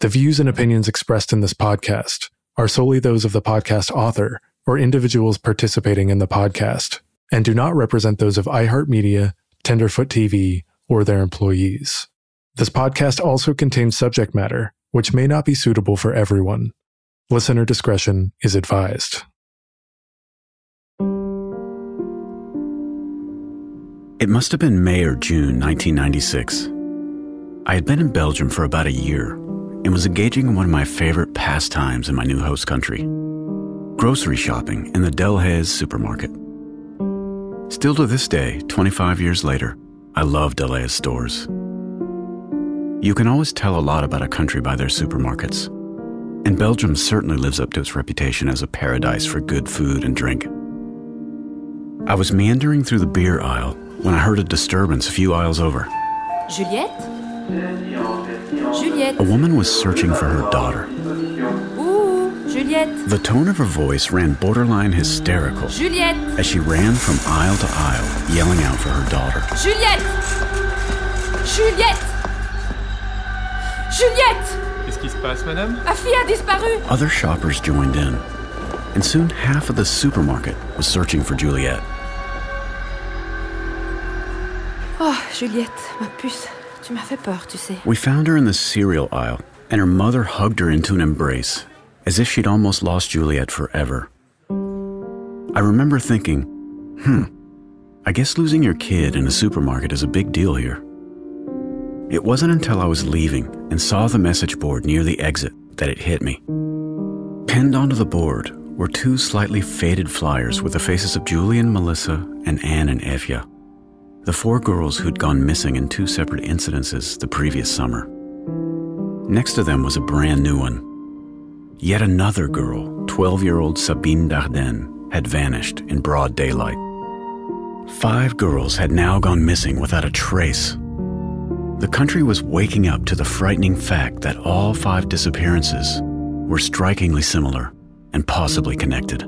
The views and opinions expressed in this podcast are solely those of the podcast author or individuals participating in the podcast and do not represent those of iHeartMedia, Tenderfoot TV, or their employees. This podcast also contains subject matter which may not be suitable for everyone. Listener discretion is advised. It must have been May or June 1996. I had been in Belgium for about a year and was engaging in one of my favorite pastimes in my new host country grocery shopping in the Delhaize supermarket. Still to this day, 25 years later, I love Delhaize stores. You can always tell a lot about a country by their supermarkets, and Belgium certainly lives up to its reputation as a paradise for good food and drink. I was meandering through the beer aisle when I heard a disturbance a few aisles over. Juliette Juliette A woman was searching for her daughter. Ouh, Juliette. The tone of her voice ran borderline hysterical Juliette. as she ran from aisle to aisle, yelling out for her daughter. Juliette. Juliette. Juliette. Qu'est-ce qui se passe, madame? Ma fille a disparu. Other shoppers joined in, and soon half of the supermarket was searching for Juliet. Oh, Juliette, ma puce, tu m'as fait peur, tu sais. We found her in the cereal aisle, and her mother hugged her into an embrace, as if she'd almost lost Juliet forever. I remember thinking, hmm, I guess losing your kid in a supermarket is a big deal here. It wasn't until I was leaving and saw the message board near the exit that it hit me. Pinned onto the board were two slightly faded flyers with the faces of Julie and Melissa, and Anne and Eefje, the four girls who'd gone missing in two separate incidences the previous summer. Next to them was a brand new one. Yet another girl, 12 year old Sabine Dardenne, had vanished in broad daylight. Five girls had now gone missing without a trace. The country was waking up to the frightening fact that all five disappearances were strikingly similar and possibly connected.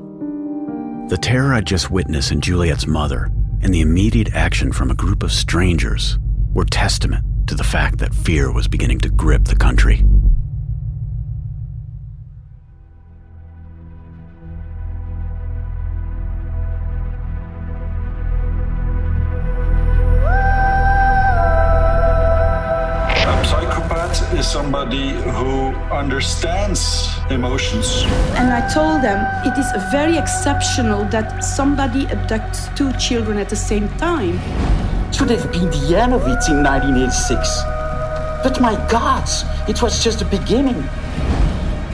The terror I'd just witnessed in Juliet's mother and the immediate action from a group of strangers were testament to the fact that fear was beginning to grip the country. A psychopath is somebody who understands emotions. And I told them it is very exceptional that somebody abducts two children at the same time. Should have been the end of it in 1986. But my God, it was just the beginning.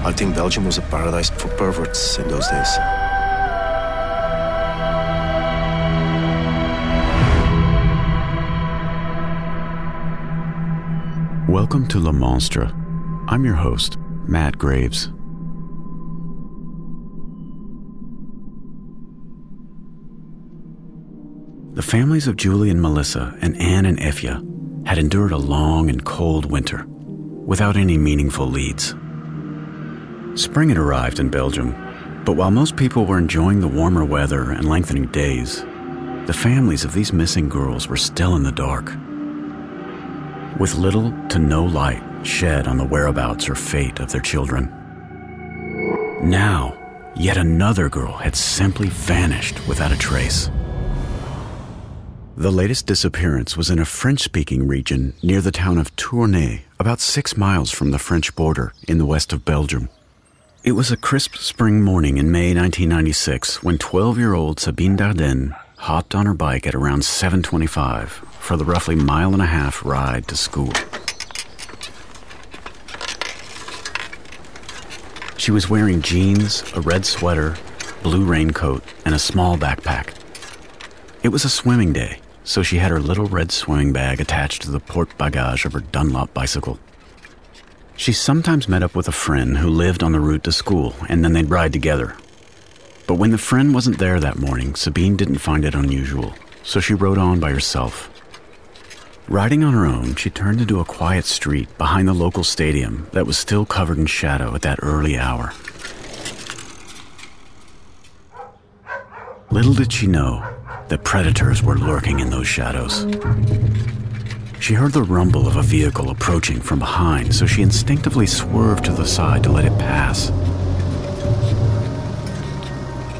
I think Belgium was a paradise for perverts in those days. Welcome to Le Monstre. I'm your host, Matt Graves. The families of Julie and Melissa and Anne and Eefje had endured a long and cold winter without any meaningful leads. Spring had arrived in Belgium, but while most people were enjoying the warmer weather and lengthening days, the families of these missing girls were still in the dark. With little to no light shed on the whereabouts or fate of their children. Now, yet another girl had simply vanished without a trace. The latest disappearance was in a French speaking region near the town of Tournai, about six miles from the French border in the west of Belgium. It was a crisp spring morning in May 1996 when 12 year old Sabine Dardenne hopped on her bike at around 725 for the roughly mile and a half ride to school. She was wearing jeans, a red sweater, blue raincoat, and a small backpack. It was a swimming day, so she had her little red swimming bag attached to the port bagage of her Dunlop bicycle. She sometimes met up with a friend who lived on the route to school, and then they'd ride together. But when the friend wasn't there that morning, Sabine didn't find it unusual, so she rode on by herself. Riding on her own, she turned into a quiet street behind the local stadium that was still covered in shadow at that early hour. Little did she know that predators were lurking in those shadows. She heard the rumble of a vehicle approaching from behind, so she instinctively swerved to the side to let it pass.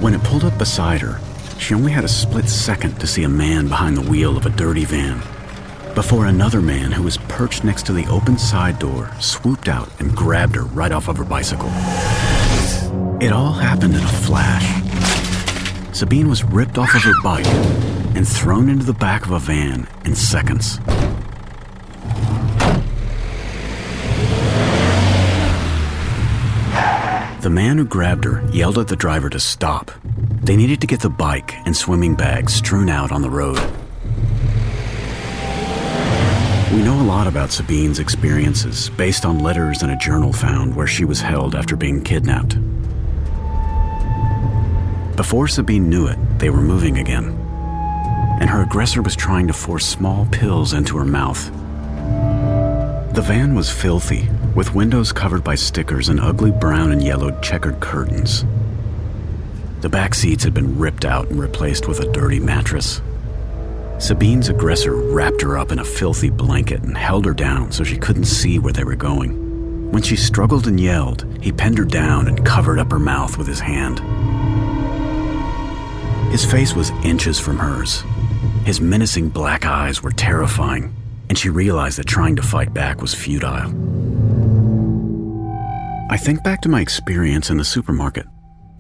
When it pulled up beside her, she only had a split second to see a man behind the wheel of a dirty van before another man who was perched next to the open side door swooped out and grabbed her right off of her bicycle. It all happened in a flash. Sabine was ripped off of her bike and thrown into the back of a van in seconds. The man who grabbed her yelled at the driver to stop. They needed to get the bike and swimming bag strewn out on the road. We know a lot about Sabine's experiences based on letters in a journal found where she was held after being kidnapped. Before Sabine knew it, they were moving again, and her aggressor was trying to force small pills into her mouth. The van was filthy, with windows covered by stickers and ugly brown and yellow checkered curtains. The back seats had been ripped out and replaced with a dirty mattress. Sabine's aggressor wrapped her up in a filthy blanket and held her down so she couldn't see where they were going. When she struggled and yelled, he pinned her down and covered up her mouth with his hand. His face was inches from hers. His menacing black eyes were terrifying, and she realized that trying to fight back was futile. I think back to my experience in the supermarket.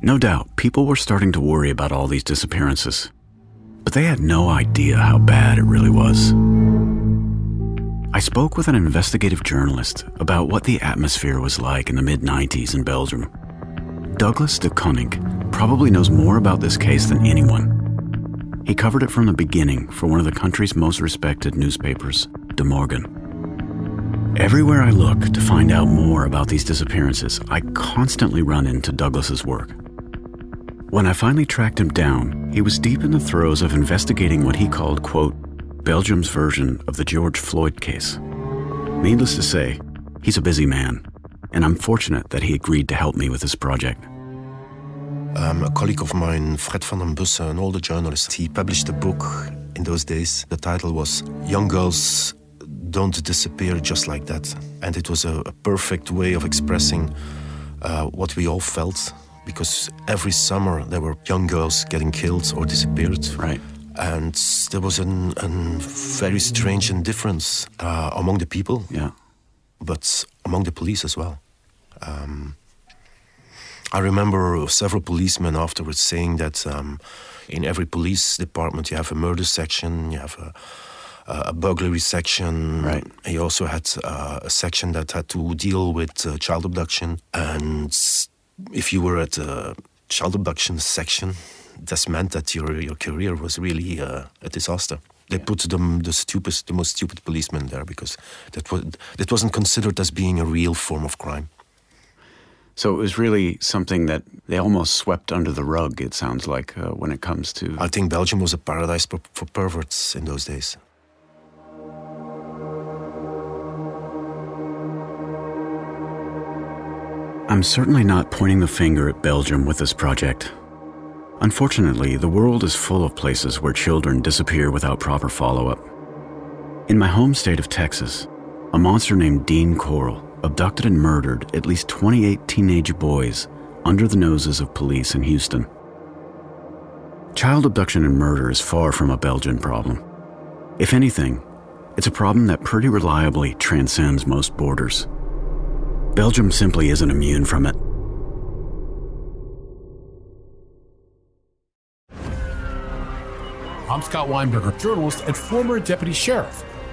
No doubt, people were starting to worry about all these disappearances but they had no idea how bad it really was. I spoke with an investigative journalist about what the atmosphere was like in the mid 90s in Belgium. Douglas De Coninck probably knows more about this case than anyone. He covered it from the beginning for one of the country's most respected newspapers, De Morgen. Everywhere I look to find out more about these disappearances, I constantly run into Douglas's work. When I finally tracked him down, he was deep in the throes of investigating what he called, quote, Belgium's version of the George Floyd case. Needless to say, he's a busy man, and I'm fortunate that he agreed to help me with this project. Um, a colleague of mine, Fred van den Bussen, an older journalist, he published a book in those days. The title was Young Girls Don't Disappear Just Like That. And it was a, a perfect way of expressing uh, what we all felt because every summer there were young girls getting killed or disappeared. Right. And there was a very strange indifference uh, among the people. Yeah. But among the police as well. Um, I remember several policemen afterwards saying that um, in every police department you have a murder section, you have a, a burglary section. Right. You also had uh, a section that had to deal with uh, child abduction and if you were at a child abduction section, this meant that your your career was really uh, a disaster. They yeah. put the, the stupid, the most stupid policemen there because that was that wasn't considered as being a real form of crime. So it was really something that they almost swept under the rug. It sounds like uh, when it comes to. I think Belgium was a paradise for, for perverts in those days. I'm certainly not pointing the finger at Belgium with this project. Unfortunately, the world is full of places where children disappear without proper follow up. In my home state of Texas, a monster named Dean Corll abducted and murdered at least 28 teenage boys under the noses of police in Houston. Child abduction and murder is far from a Belgian problem. If anything, it's a problem that pretty reliably transcends most borders. Belgium simply isn't immune from it. I'm Scott Weinberger, journalist and former deputy sheriff.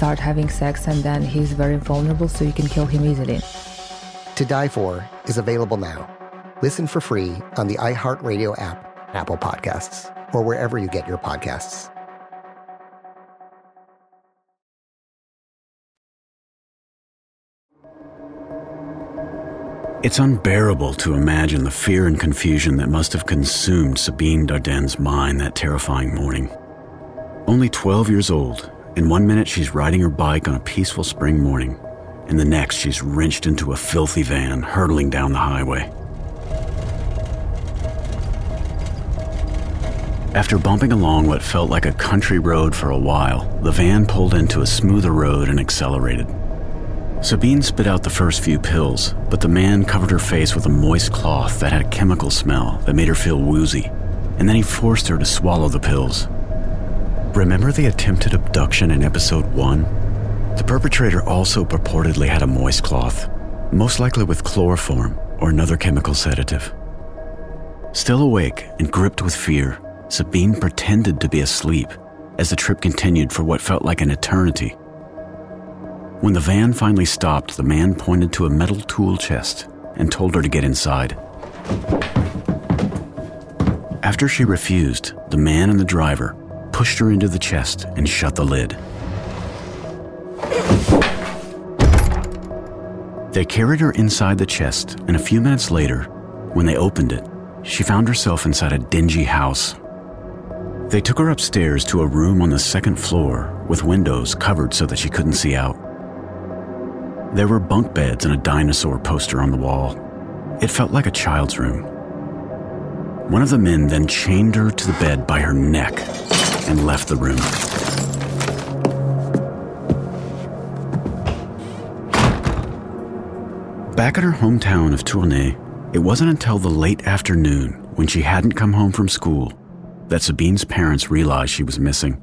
start having sex, and then he's very vulnerable, so you can kill him easily. To Die For is available now. Listen for free on the iHeartRadio app, Apple Podcasts, or wherever you get your podcasts. It's unbearable to imagine the fear and confusion that must have consumed Sabine Dardenne's mind that terrifying morning. Only 12 years old, in one minute she's riding her bike on a peaceful spring morning, In the next she's wrenched into a filthy van hurtling down the highway. After bumping along what felt like a country road for a while, the van pulled into a smoother road and accelerated. Sabine spit out the first few pills, but the man covered her face with a moist cloth that had a chemical smell that made her feel woozy, and then he forced her to swallow the pills. Remember the attempted abduction in episode 1? The perpetrator also purportedly had a moist cloth, most likely with chloroform or another chemical sedative. Still awake and gripped with fear, Sabine pretended to be asleep as the trip continued for what felt like an eternity. When the van finally stopped, the man pointed to a metal tool chest and told her to get inside. After she refused, the man and the driver pushed her into the chest and shut the lid. They carried her inside the chest, and a few minutes later, when they opened it, she found herself inside a dingy house. They took her upstairs to a room on the second floor with windows covered so that she couldn't see out. There were bunk beds and a dinosaur poster on the wall. It felt like a child's room. One of the men then chained her to the bed by her neck and left the room. Back at her hometown of Tournai, it wasn't until the late afternoon when she hadn't come home from school that Sabine's parents realized she was missing.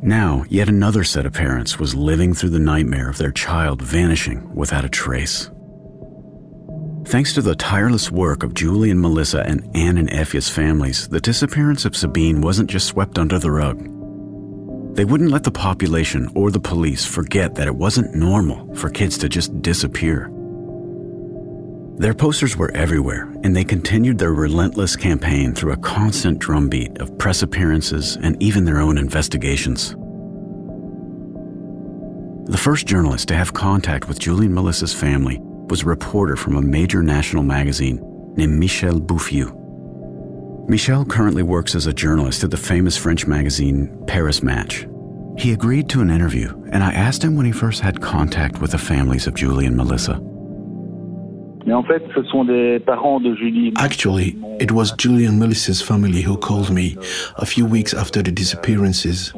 Now, yet another set of parents was living through the nightmare of their child vanishing without a trace. Thanks to the tireless work of Julie and Melissa and Anne and Eefje's families, the disappearance of Sabine wasn't just swept under the rug. They wouldn't let the population or the police forget that it wasn't normal for kids to just disappear. Their posters were everywhere, and they continued their relentless campaign through a constant drumbeat of press appearances and even their own investigations. The first journalist to have contact with Julie and Melissa's family was a reporter from a major national magazine named Michel Bouffioux. Michel currently works as a journalist at the famous French magazine Paris Match. He agreed to an interview, and I asked him when he first had contact with the families of Julie and Melissa. Actually, it was Julie and Melissa's family who called me a few weeks after the disappearances.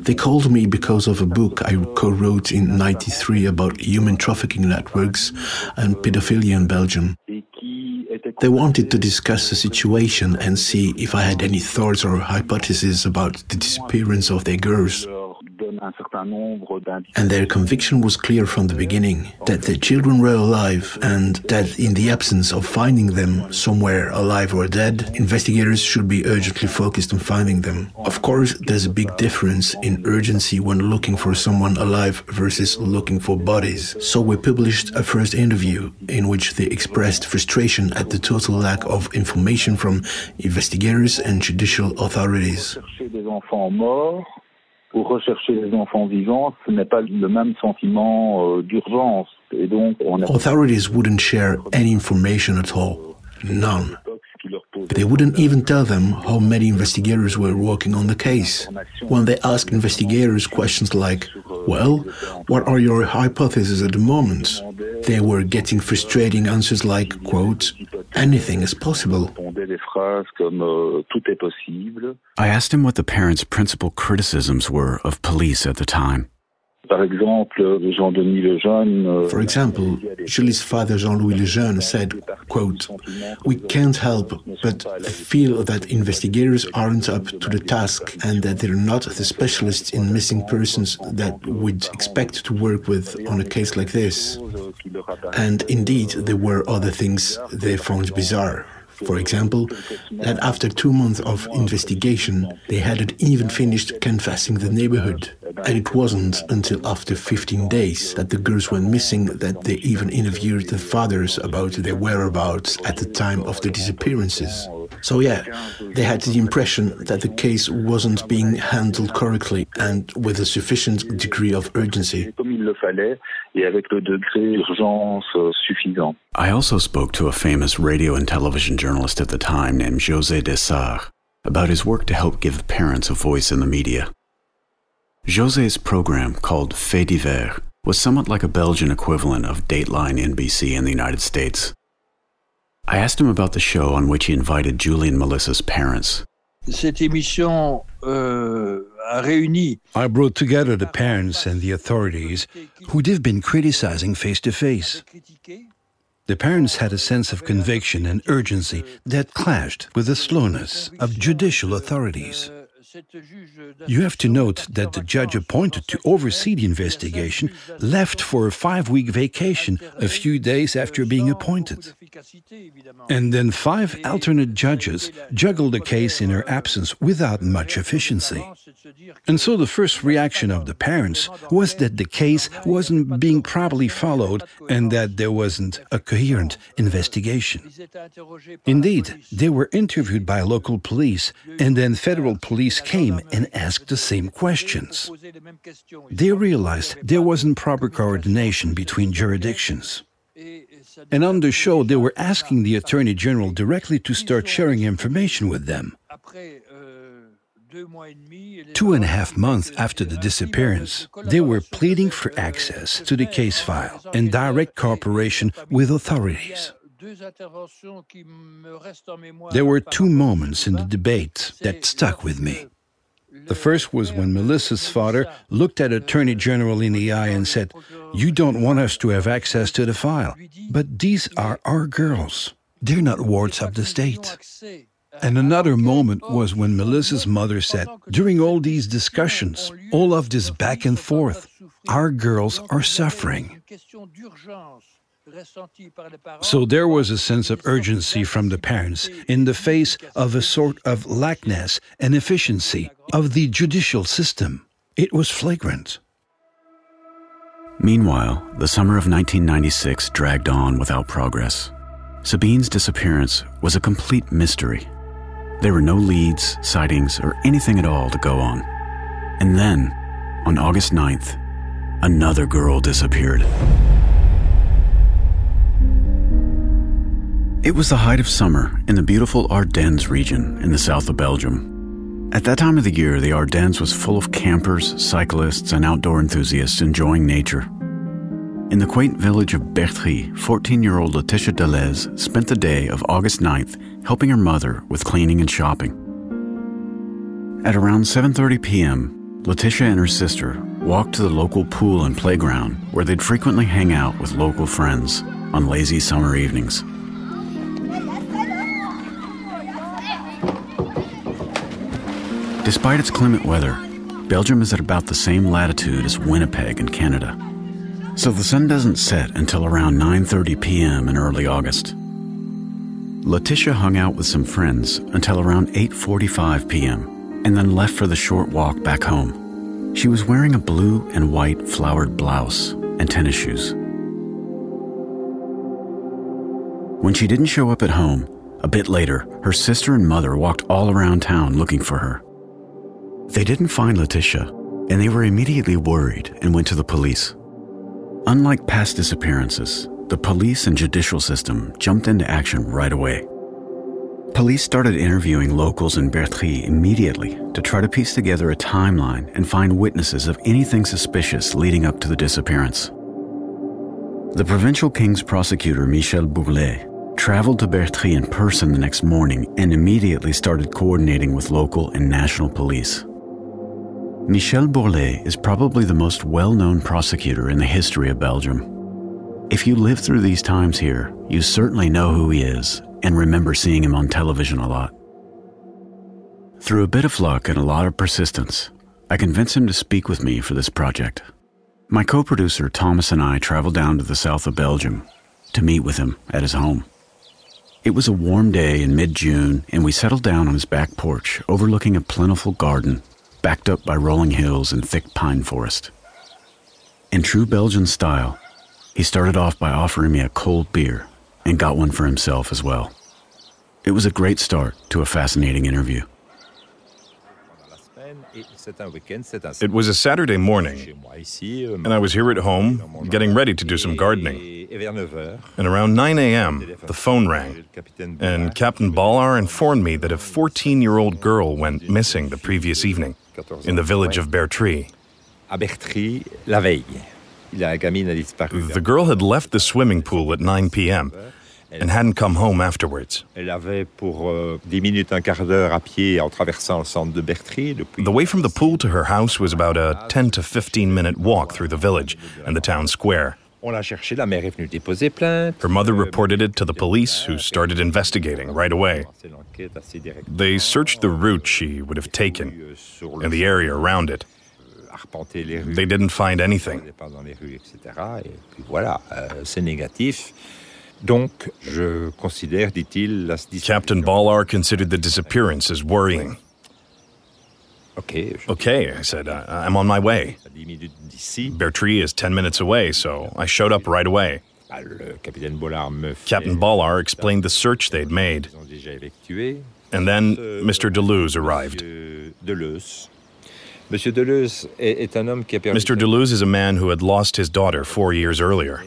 They called me because of a book I co wrote in 93 about human trafficking networks and pedophilia in Belgium. They wanted to discuss the situation and see if I had any thoughts or hypotheses about the disappearance of their girls. And their conviction was clear from the beginning that the children were alive and that in the absence of finding them somewhere alive or dead, investigators should be urgently focused on finding them. Of course, there's a big difference in urgency when looking for someone alive versus looking for bodies. So we published a first interview in which they expressed frustration at the total lack of information from investigators and judicial authorities rechercher les enfants vivants, ce n'est pas le même sentiment euh, d'urgence. Et donc, on a... Authorities wouldn't share any information at all. None. They wouldn't even tell them how many investigators were working on the case. When they asked investigators questions like, Well, what are your hypotheses at the moment? They were getting frustrating answers like, quote, anything is possible. I asked him what the parents' principal criticisms were of police at the time. Par exemple, Jean-Denis Lejeune. Euh, For example, Julie's father Jean-Louis Lejeune said, quote, "We can't help but feel that investigators aren't up to the task and that they're not the specialists in missing persons that we'd expect to work with on a case like this." And indeed, there were other things they found bizarre. For example, that after two months of investigation, they hadn't even finished canvassing the neighborhood. And it wasn't until after 15 days that the girls went missing that they even interviewed the fathers about their whereabouts at the time of the disappearances. So, yeah, they had the impression that the case wasn't being handled correctly and with a sufficient degree of urgency. I also spoke to a famous radio and television journalist at the time named José Dessart about his work to help give parents a voice in the media. José's program, called Faits divers, was somewhat like a Belgian equivalent of Dateline NBC in the United States. I asked him about the show on which he invited Julie and Melissa's parents. Cette émission euh, a réuni. I brought together the parents and the authorities who'd have been criticizing face to face. The parents had a sense of conviction and urgency that clashed with the slowness of judicial authorities. You have to note that the judge appointed to oversee the investigation left for a five week vacation a few days after being appointed. And then five alternate judges juggled the case in her absence without much efficiency. And so the first reaction of the parents was that the case wasn't being properly followed and that there wasn't a coherent investigation. Indeed, they were interviewed by local police, and then federal police came and asked the same questions. They realized there wasn't proper coordination between jurisdictions. And on the show, they were asking the Attorney General directly to start sharing information with them. Two and a half months after the disappearance, they were pleading for access to the case file and direct cooperation with authorities. There were two moments in the debate that stuck with me. The first was when Melissa's father looked at Attorney General in the eye and said, You don't want us to have access to the file, but these are our girls. They're not wards of the state. And another moment was when Melissa's mother said, During all these discussions, all of this back and forth, our girls are suffering. So there was a sense of urgency from the parents in the face of a sort of lackness and efficiency of the judicial system. It was flagrant. Meanwhile, the summer of 1996 dragged on without progress. Sabine's disappearance was a complete mystery. There were no leads, sightings, or anything at all to go on. And then, on August 9th, another girl disappeared. It was the height of summer in the beautiful Ardennes region in the south of Belgium. At that time of the year, the Ardennes was full of campers, cyclists, and outdoor enthusiasts enjoying nature. In the quaint village of Bertrix, 14 year old Laëtitia Delhez spent the day of August 9th helping her mother with cleaning and shopping. At around 7:30 p.m., Laëtitia and her sister walked to the local pool and playground where they'd frequently hang out with local friends on lazy summer evenings. Despite its clement weather, Belgium is at about the same latitude as Winnipeg in Canada. So the sun doesn't set until around 9:30 p.m. in early August. Laëtitia hung out with some friends until around 8:45 p.m. and then left for the short walk back home. She was wearing a blue and white flowered blouse and tennis shoes. When she didn't show up at home, a bit later, her sister and mother walked all around town looking for her. They didn't find Laëtitia, and they were immediately worried and went to the police. Unlike past disappearances, the police and judicial system jumped into action right away. Police started interviewing locals in Bertrix immediately to try to piece together a timeline and find witnesses of anything suspicious leading up to the disappearance. The provincial king's prosecutor, Michel Bourlet, traveled to Bertrix in person the next morning and immediately started coordinating with local and national police. Michel Bourlet is probably the most well known prosecutor in the history of Belgium. If you live through these times here, you certainly know who he is and remember seeing him on television a lot. Through a bit of luck and a lot of persistence, I convinced him to speak with me for this project. My co producer Thomas and I traveled down to the south of Belgium to meet with him at his home. It was a warm day in mid June, and we settled down on his back porch overlooking a plentiful garden backed up by rolling hills and thick pine forest. In true Belgian style, he started off by offering me a cold beer and got one for himself as well. It was a great start to a fascinating interview. It was a Saturday morning, and I was here at home getting ready to do some gardening. And around 9 a.m., the phone rang, and Captain Ballard informed me that a 14 year old girl went missing the previous evening in the village of Bertrix. The girl had left the swimming pool at 9 p.m and hadn't come home afterwards. The way from the pool to her house was about a 10 to 15 minute walk through the village and the town square. Her mother reported it to the police, who started investigating right away. They searched the route she would have taken and the area around it. They didn't find anything. Donc, je considère, dit-il, la Captain Ballard considered the disappearance as worrying. Okay. Okay, I said, I'm on my way. Bertrix is 10 minutes away, so I showed up right away. Captain Ballard explained the search they'd made. And then Mr. Deleuze arrived. Mr. Deleuze is a man who had lost his daughter four years earlier.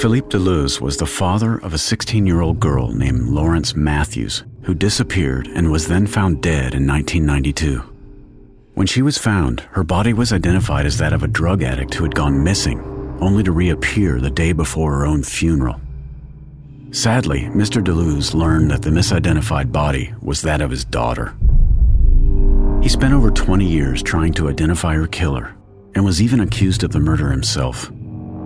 Philippe Deleuze was the father of a 16 year old girl named Laurence Mathues, who disappeared and was then found dead in 1992. When she was found, her body was identified as that of a drug addict who had gone missing, only to reappear the day before her own funeral. Sadly, Mr. Deleuze learned that the misidentified body was that of his daughter. He spent over 20 years trying to identify her killer and was even accused of the murder himself.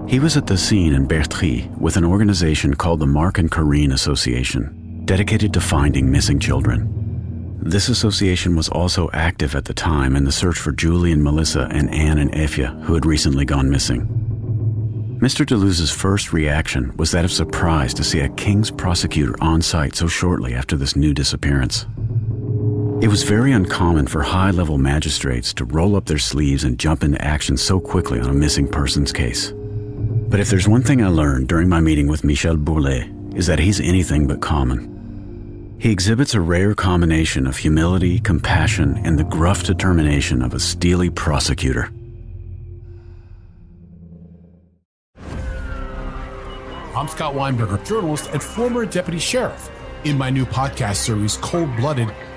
He was at the scene in Bertrix with an organization called the Marc and Corinne Association, dedicated to finding missing children. This association was also active at the time in the search for Julie and Melissa and Anne and Eefje, who had recently gone missing. Mr. Deleuze's first reaction was that of surprise to see a king's prosecutor on site so shortly after this new disappearance. It was very uncommon for high level magistrates to roll up their sleeves and jump into action so quickly on a missing persons case. But if there's one thing I learned during my meeting with Michel Bourlet, is that he's anything but common. He exhibits a rare combination of humility, compassion, and the gruff determination of a steely prosecutor. I'm Scott Weinberger, journalist and former deputy sheriff. In my new podcast series, Cold Blooded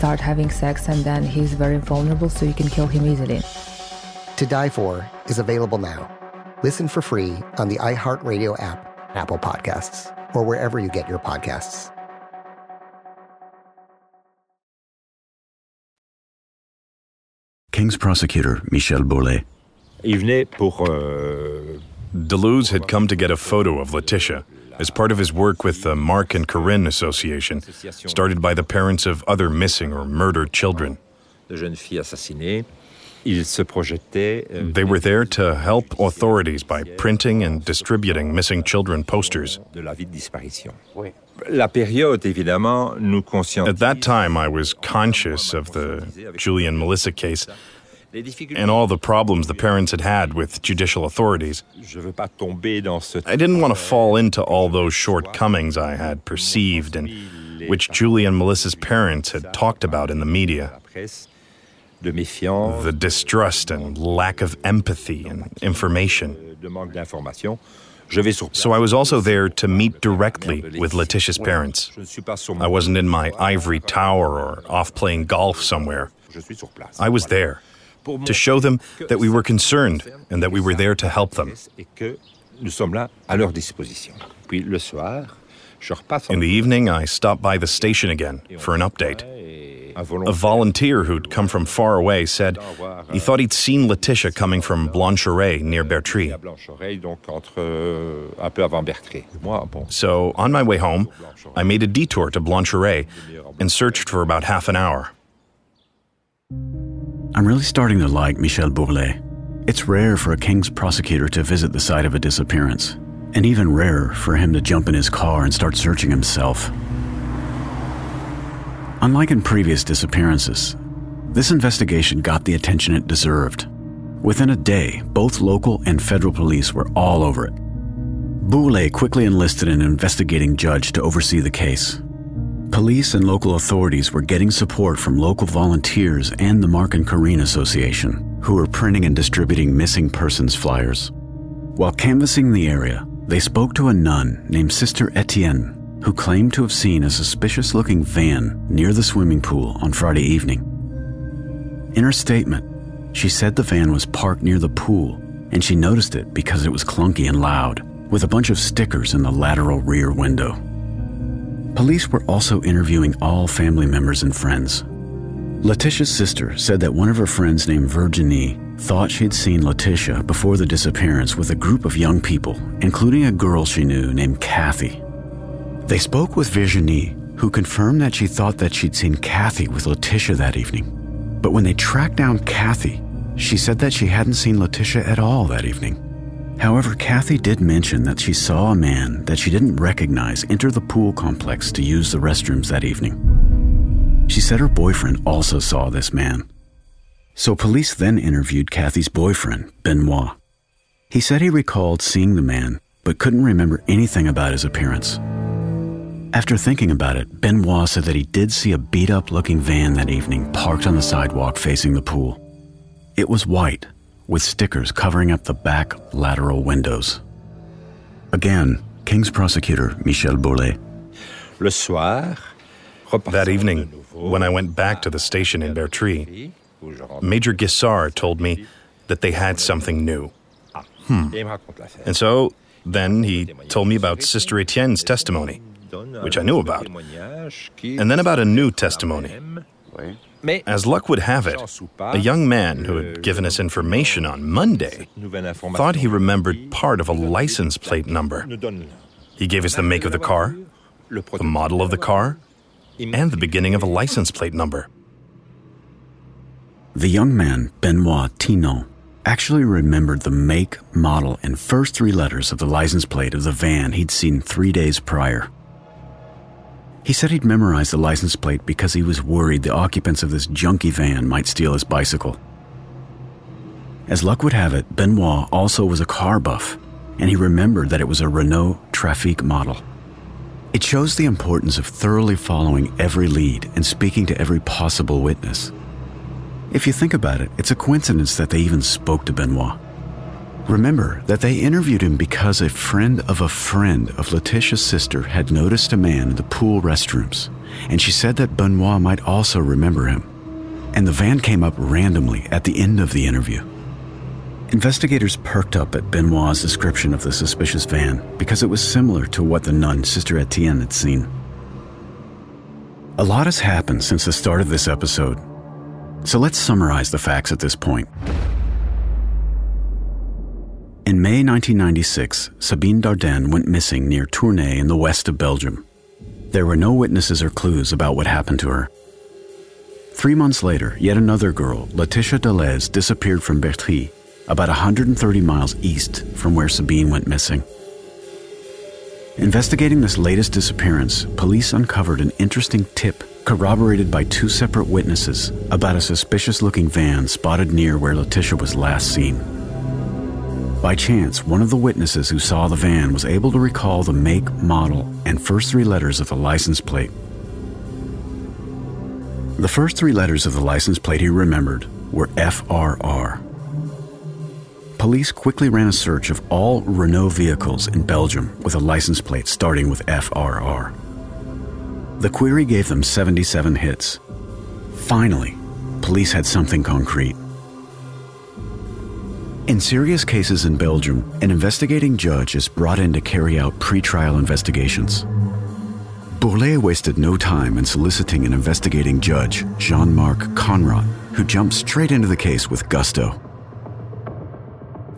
start having sex, and then he's very vulnerable, so you can kill him easily. To Die For is available now. Listen for free on the iHeartRadio app, Apple Podcasts, or wherever you get your podcasts. King's prosecutor, Michel Bourlet. Il venait pour. euh, Deleuze had come to get a photo of Laëtitia as part of his work with the Marc and Corinne Association, started by the parents of other missing or murdered children. de jeunes filles assassinées. Il se projetait. euh, They were there to help authorities by printing and distributing missing children posters. de la vie de disparition. La période, évidemment, nous conscientise. At that time, I was conscious of the Julie and Melissa case and all the problems the parents had had with judicial authorities. Je veux pas tomber dans ce. I didn't want to fall into all those shortcomings I had perceived and which Julie and Melissa's parents had talked about in the media. presse de méfiance, The distrust and lack of empathy and information. de manque d'information. Je vais sur place. So I was also there to meet directly with Laëtitia's parents. Je ne suis pas sur I wasn't in my ivory tower or off playing golf somewhere. Je suis sur place. I was there to show them that we were concerned and that we were there to help them. Et que nous sommes là à leur disposition. Puis le soir, je repasse en In the evening, I stopped by the station again for an update. A volunteer who'd come from far away said he thought he'd seen Laëtitia coming from Blanche-Oreille near Bertrix. à Blanche-Oreille, donc entre euh, un peu avant Bertré. So, on my way home, I made a detour to Blanche-Oreille and searched for about half an hour. I'm really starting to like Michel Bourlet. It's rare for a King's prosecutor to visit the site of a disappearance, and even rarer for him to jump in his car and start searching himself. Unlike in previous disappearances, this investigation got the attention it deserved. Within a day, both local and federal police were all over it. Bourlet quickly enlisted an investigating judge to oversee the case. Police and local authorities were getting support from local volunteers and the Marc and Corinne Association, who were printing and distributing missing persons flyers. While canvassing the area, they spoke to a nun named Sister Etienne, who claimed to have seen a suspicious looking van near the swimming pool on Friday evening. In her statement, she said the van was parked near the pool, and she noticed it because it was clunky and loud, with a bunch of stickers in the lateral rear window. Police were also interviewing all family members and friends. Laëtitia's sister said that one of her friends named Virginie thought she'd seen Laëtitia before the disappearance with a group of young people, including a girl she knew named Kathy. They spoke with Virginie, who confirmed that she thought that she'd seen Kathy with Laëtitia that evening. But when they tracked down Kathy, She said that she hadn't seen Laëtitia at all that evening. However, Kathy did mention that she saw a man that she didn't recognize enter the pool complex to use the restrooms that evening. She said her boyfriend also saw this man. So police then interviewed Kathy's boyfriend, Benoit. He said he recalled seeing the man, but couldn't remember anything about his appearance. After thinking about it, Benoit said that he did see a beat up looking van that evening parked on the sidewalk facing the pool. It was white with stickers covering up the back lateral windows. Again, King's prosecutor Michel Bourlet. Le soir, that evening, when I went back to the station in Bertrix, Major Guissard told me that they had something new. Hmm. And so then he told me about Sister Etienne's testimony, which I knew about, and then about a new testimony as luck would have it, a young man who had given us information on Monday thought he remembered part of a license plate number. He gave us the make of the car, the model of the car, and the beginning of a license plate number. The young man, Benoit Tino, actually remembered the make, model, and first three letters of the license plate of the van he'd seen three days prior. He said he'd memorized the license plate because he was worried the occupants of this junky van might steal his bicycle. As luck would have it, Benoit also was a car buff, and he remembered that it was a Renault Trafic model. It shows the importance of thoroughly following every lead and speaking to every possible witness. If you think about it, it's a coincidence that they even spoke to Benoit. Remember that they interviewed him because a friend of a friend of Laëtitia's sister had noticed a man in the pool restrooms, and she said that Benoit might also remember him. And the van came up randomly at the end of the interview. Investigators perked up at Benoit's description of the suspicious van because it was similar to what the nun, Sister Etienne, had seen. A lot has happened since the start of this episode, so let's summarize the facts at this point. In May 1996, Sabine Dardenne went missing near Tournai in the west of Belgium. There were no witnesses or clues about what happened to her. Three months later, yet another girl, Laëtitia Delhez, disappeared from Bertrix, about 130 miles east from where Sabine went missing. Investigating this latest disappearance, police uncovered an interesting tip corroborated by two separate witnesses about a suspicious looking van spotted near where Laëtitia was last seen. By chance, one of the witnesses who saw the van was able to recall the make, model, and first three letters of the license plate. The first three letters of the license plate he remembered were FRR. Police quickly ran a search of all Renault vehicles in Belgium with a license plate starting with FRR. The query gave them 77 hits. Finally, police had something concrete. In serious cases in Belgium, an investigating judge is brought in to carry out pre-trial investigations. Bourlet wasted no time in soliciting an investigating judge, Jean Marc Connerotte, who jumped straight into the case with gusto.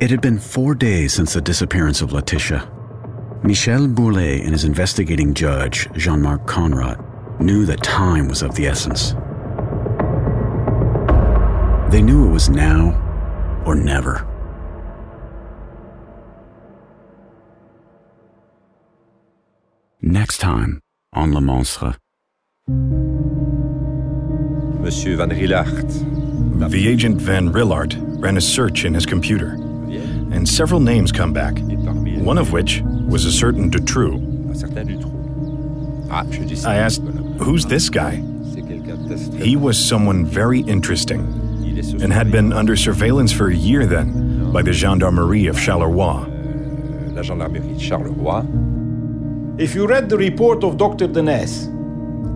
It had been four days since the disappearance of Laëtitia. Michel Bourlet and his investigating judge, Jean Marc Connerotte, knew that time was of the essence. They knew it was now or never. Next time on Le Monstre. Monsieur Van Rillart. The agent Van Rillart ran a search in his computer, and several names come back, one of which was a certain Dutroux. I asked, Who's this guy? He was someone very interesting and had been under surveillance for a year then by the Gendarmerie of Charleroi. If you read the report of Dr. Denez,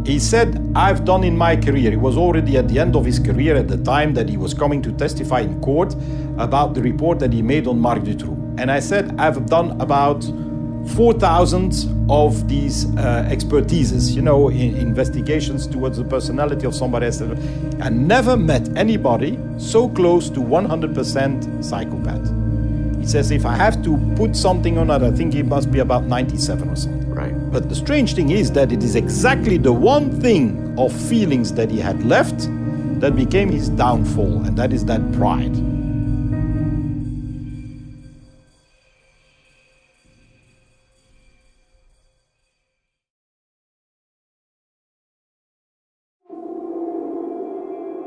he said, I've done in my career. He was already at the end of his career at the time that he was coming to testify in court about the report that he made on Marc Dutroux. And I said, I've done about 4,000 of these uh, expertises, you know, in investigations towards the personality of somebody else. I never met anybody so close to 100% psychopath. Says, if I have to put something on it, I think it must be about 97 or something. Right. But the strange thing is that it is exactly the one thing of feelings that he had left that became his downfall, and that is that pride.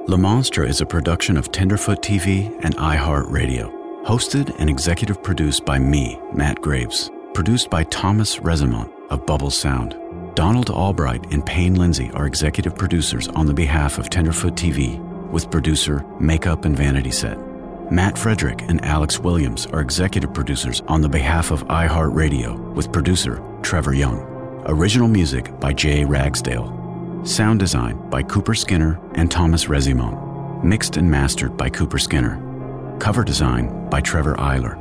Le Monstre is a production of Tenderfoot TV and iHeartRadio. Hosted and executive produced by me, Matt Graves. Produced by Thomas Resimont of Bubble Sound. Donald Albright and Payne Lindsay are executive producers on the behalf of Tenderfoot TV, with producer Makeup and Vanity Set. Matt Frederick and Alex Williams are executive producers on the behalf of iHeartRadio, with producer Trevor Young. Original music by Jay Ragsdale. Sound design by Cooper Skinner and Thomas Resimont. Mixed and mastered by Cooper Skinner. Cover design by Trevor Eiler.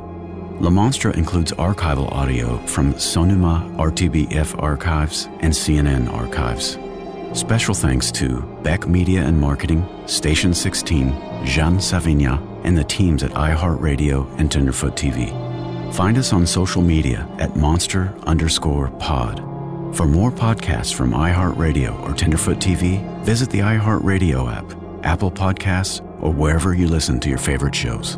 Le Monstre includes archival audio from Sonuma RTBF archives and CNN archives. Special thanks to Beck Media and Marketing, Station 16, Jean Savigna, and the teams at iHeartRadio and Tenderfoot TV. Find us on social media at monster underscore pod. For more podcasts from iHeartRadio or Tenderfoot TV, visit the iHeartRadio app, Apple Podcasts, or wherever you listen to your favorite shows.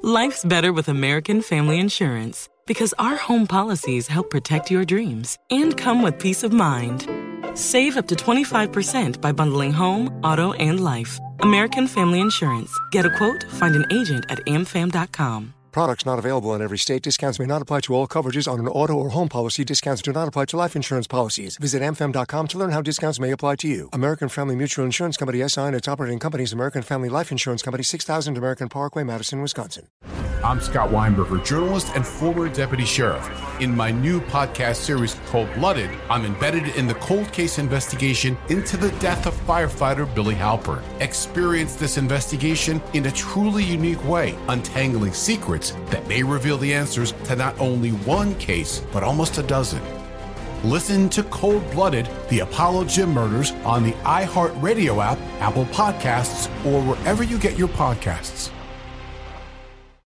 Life's better with American Family Insurance because our home policies help protect your dreams and come with peace of mind. Save up to 25% by bundling home, auto, and life. American Family Insurance. Get a quote, find an agent at amfam.com. Products not available in every state. Discounts may not apply to all coverages on an auto or home policy. Discounts do not apply to life insurance policies. Visit amfam.com to learn how discounts may apply to you. American Family Mutual Insurance Company SI and its operating companies American Family Life Insurance Company 6000 American Parkway, Madison, Wisconsin. I'm Scott Weinberger, journalist and former deputy sheriff. In my new podcast series, Cold Blooded, I'm embedded in the cold case investigation into the death of firefighter Billy Halpern. Experience this investigation in a truly unique way, untangling secrets that may reveal the answers to not only one case, but almost a dozen. Listen to Cold Blooded, the Apollo Gym Murders on the iHeartRadio app, Apple Podcasts, or wherever you get your podcasts.